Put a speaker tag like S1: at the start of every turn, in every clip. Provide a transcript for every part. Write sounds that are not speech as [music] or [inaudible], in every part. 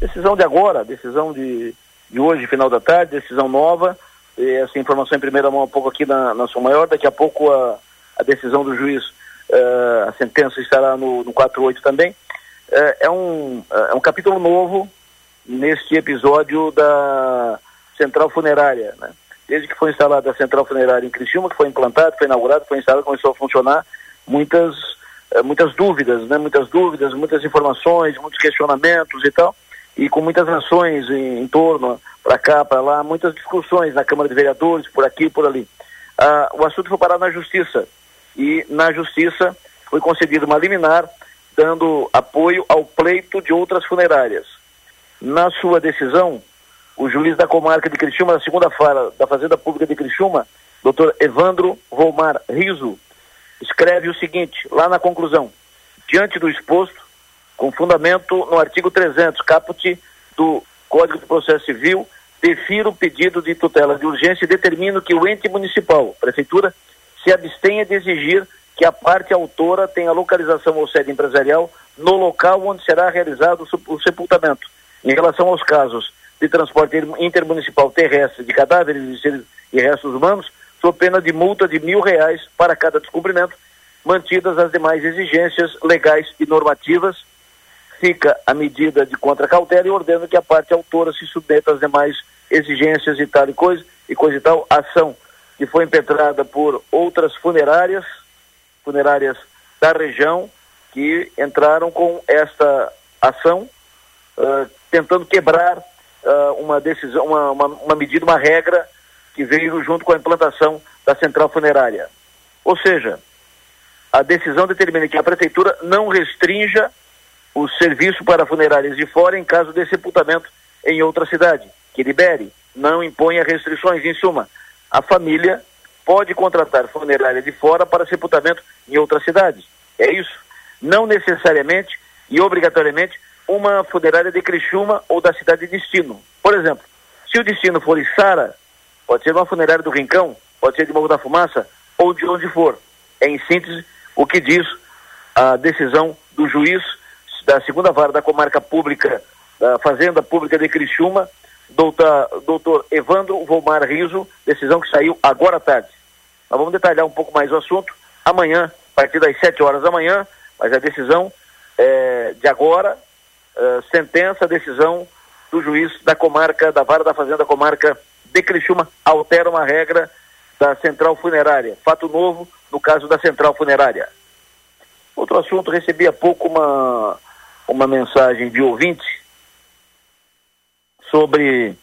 S1: Decisão de agora, decisão de, de hoje, final da tarde, decisão nova. essa informação em primeira mão um pouco aqui na, na Sua Maior. Daqui a pouco a, a decisão do juiz, uh, a sentença estará no, no 48 também. Uh, é, um, é um capítulo novo neste episódio da central funerária. Né? Desde que foi instalada a central funerária em Criciúma, que foi implantada, foi inaugurada, foi instalada, começou a funcionar, muitas, uh, muitas dúvidas, né? muitas dúvidas, muitas informações, muitos questionamentos e tal e com muitas ações em, em torno, para cá, para lá, muitas discussões na Câmara de Vereadores, por aqui e por ali. Ah, o assunto foi parar na Justiça e na Justiça foi concedida uma liminar dando apoio ao pleito de outras funerárias. Na sua decisão, o juiz da comarca de Criciúma, da segunda fala da Fazenda Pública de Criciúma, doutor Evandro Volmar Riso, escreve o seguinte, lá na conclusão, diante do exposto, com fundamento no artigo 300, caput do Código de Processo Civil, defiro o pedido de tutela de urgência e determino que o ente municipal, prefeitura, se abstenha de exigir que a parte autora tenha localização ou sede empresarial no local onde será realizado o sepultamento. Em relação aos casos de transporte intermunicipal terrestre de cadáveres e restos humanos, sob pena de multa de mil reais para cada descumprimento, mantidas as demais exigências legais e normativas fica a medida de contracautela e ordena que a parte autora se submeta às demais exigências e tal e coisa, e coisa e tal, ação que foi impetrada por outras funerárias, funerárias da região, que entraram com esta ação, uh, tentando quebrar uh, uma decisão, uma, uma, uma medida, uma regra que veio junto com a implantação da central funerária. Ou seja, a decisão determina que a prefeitura não restrinja o serviço para funerárias de fora em caso de sepultamento em outra cidade, que libere, não imponha restrições. Em suma, a família pode contratar funerária de fora para sepultamento em outra cidade. É isso. Não necessariamente e obrigatoriamente uma funerária de Criciúma ou da cidade de destino. Por exemplo, se o destino for Sara, pode ser uma funerária do Rincão, pode ser de Morro da Fumaça ou de onde for. É em síntese o que diz a decisão do juiz da segunda vara da comarca pública, da Fazenda Pública de Criciúma, doutor, doutor Evandro Volmar Riso, decisão que saiu agora à tarde. Nós vamos detalhar um pouco mais o assunto amanhã, a partir das 7 horas da manhã, mas a decisão é, de agora, é, sentença, decisão do juiz da comarca, da vara da Fazenda Comarca de Criciúma, altera uma regra da central funerária. Fato novo no caso da central funerária. Outro assunto, recebi há pouco uma, uma mensagem de ouvinte sobre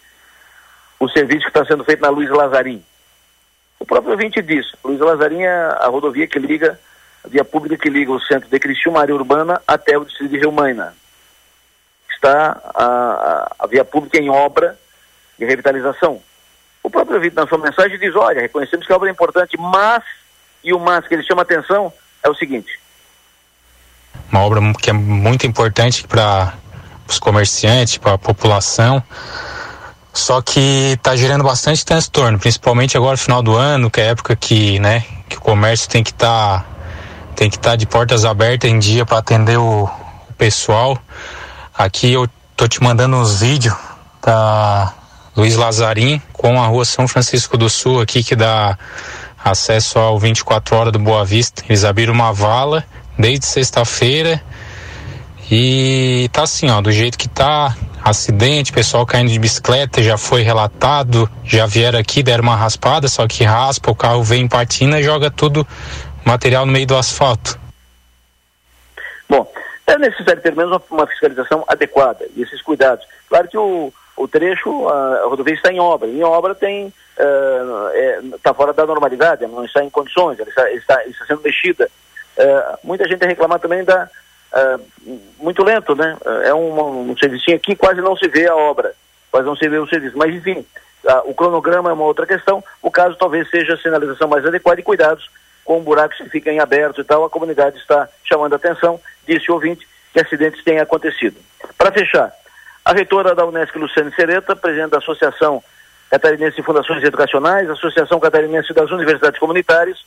S1: o serviço que está sendo feito na Luiz Lazarim. O próprio ouvinte diz, Luiz Lazarim é a rodovia que liga, a via pública que liga o centro de Criciúma, área urbana, até o distrito de Rio Maina. Está a, a, a via pública em obra de revitalização. O próprio ouvinte na sua mensagem diz, olha, reconhecemos que a obra é importante, mas, e o mas que ele chama atenção é o seguinte,
S2: uma obra que é muito importante para os comerciantes, para a população. Só que está gerando bastante transtorno, principalmente agora final do ano, que é a época que, né, que o comércio tem que estar tá, tem que estar tá de portas abertas em dia para atender o, o, pessoal. Aqui eu tô te mandando uns vídeos da Luiz Lazarim com a rua São Francisco do Sul aqui que dá acesso ao 24 horas do Boa Vista. Eles abriram uma vala desde sexta-feira. E tá assim, ó, do jeito que tá, acidente, pessoal caindo de bicicleta, já foi relatado, já vieram aqui, deram uma raspada, só que raspa, o carro vem em patina e joga tudo material no meio do asfalto.
S1: Bom, é necessário ter menos uma fiscalização adequada e esses cuidados. Claro que o, o trecho, a, a rodovia está em obra. Em obra tem está uh, é, fora da normalidade, não está em condições, ela está, está, está sendo mexida é, muita gente reclamar também da é, muito lento, né? É um, um serviço aqui, quase não se vê a obra, quase não se vê o serviço. Mas enfim, o cronograma é uma outra questão. O caso talvez seja a sinalização mais adequada e cuidados com buracos que ficam em aberto e tal. A comunidade está chamando a atenção, disse o ouvinte, que acidentes têm acontecido. Para fechar, a reitora da Unesco, Luciane Sereta, presidente da Associação Catarinense de Fundações Educacionais, Associação Catarinense das Universidades Comunitárias,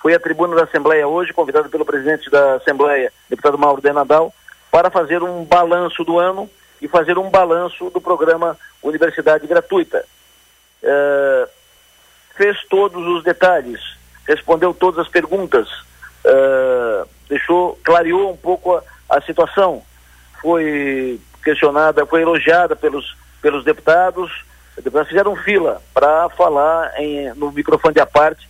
S1: foi à tribuna da Assembleia hoje, convidado pelo presidente da Assembleia, deputado Mauro de Nadal, para fazer um balanço do ano e fazer um balanço do programa Universidade Gratuita. Uh, fez todos os detalhes, respondeu todas as perguntas, uh, deixou, clareou um pouco a, a, situação. Foi questionada, foi elogiada pelos, pelos deputados, os deputados fizeram fila para falar em, no microfone de parte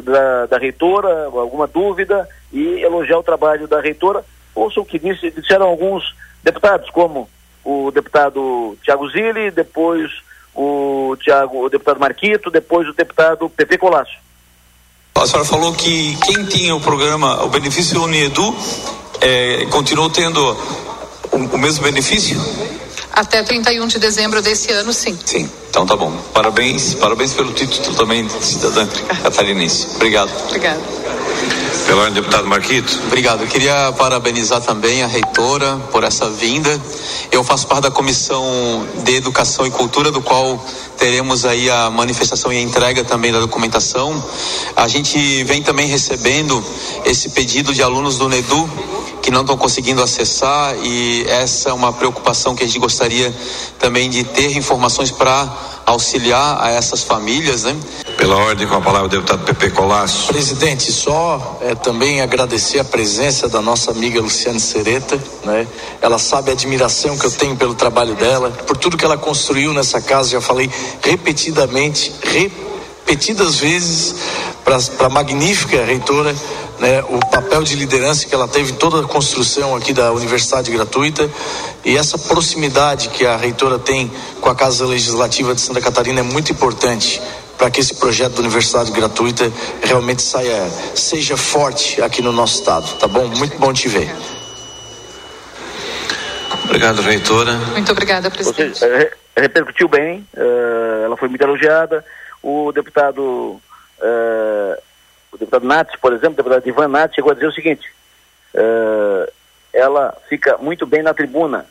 S1: da, da reitora, alguma dúvida, e elogiar o trabalho da reitora. Ouça o que disse, disseram alguns deputados, como o deputado Tiago Zilli, depois o, Thiago, o deputado Marquito, depois o deputado Pepe Colasso.
S3: A senhora falou que quem tinha o programa, o benefício Uniedu, é, continuou tendo o, o mesmo benefício?
S4: Até 31 de dezembro desse ano, sim.
S3: Sim, então tá bom. Parabéns, parabéns pelo título também de cidadã catarinense. Obrigado.
S4: Obrigado.
S3: Ordem, deputado Marquito.
S5: Obrigado. Eu queria parabenizar também a reitora por essa vinda. Eu faço parte da comissão de Educação e Cultura, do qual teremos aí a manifestação e a entrega também da documentação. A gente vem também recebendo esse pedido de alunos do NEDU que não estão conseguindo acessar e essa é uma preocupação que a gente gostaria também de ter informações para auxiliar a essas famílias, né?
S3: Pela ordem, com a palavra o deputado Pepe Colasso.
S6: Presidente, só é, também agradecer a presença da nossa amiga Luciane Sereta, né? Ela sabe a admiração que eu tenho pelo trabalho dela, por tudo que ela construiu nessa casa, já falei repetidamente, repetidas vezes para a magnífica reitora né, o papel de liderança que ela teve em toda a construção aqui da Universidade Gratuita e essa proximidade que a reitora tem com a Casa Legislativa de Santa Catarina é muito importante para que esse projeto da Universidade Gratuita realmente saia, seja forte aqui no nosso estado, tá bom? Muito bom te ver.
S3: Obrigado, reitora.
S4: Muito obrigada, presidente.
S1: Você, repercutiu bem, uh, ela foi muito elogiada. O deputado uh, o deputado Nats, por exemplo, o deputado Ivan Nats, chegou a dizer o seguinte: uh, ela fica muito bem na tribuna,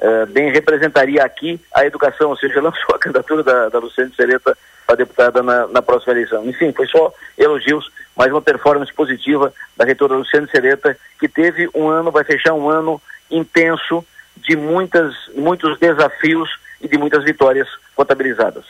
S1: uh, bem representaria aqui a educação, ou seja, [laughs] lançou a candidatura da, da Luciane Sereta para deputada na, na, próxima eleição. Enfim, foi só elogios, mas uma performance positiva da reitora Luciane Sereta, que teve um ano, vai fechar um ano intenso de muitas, muitos desafios e de muitas vitórias contabilizadas.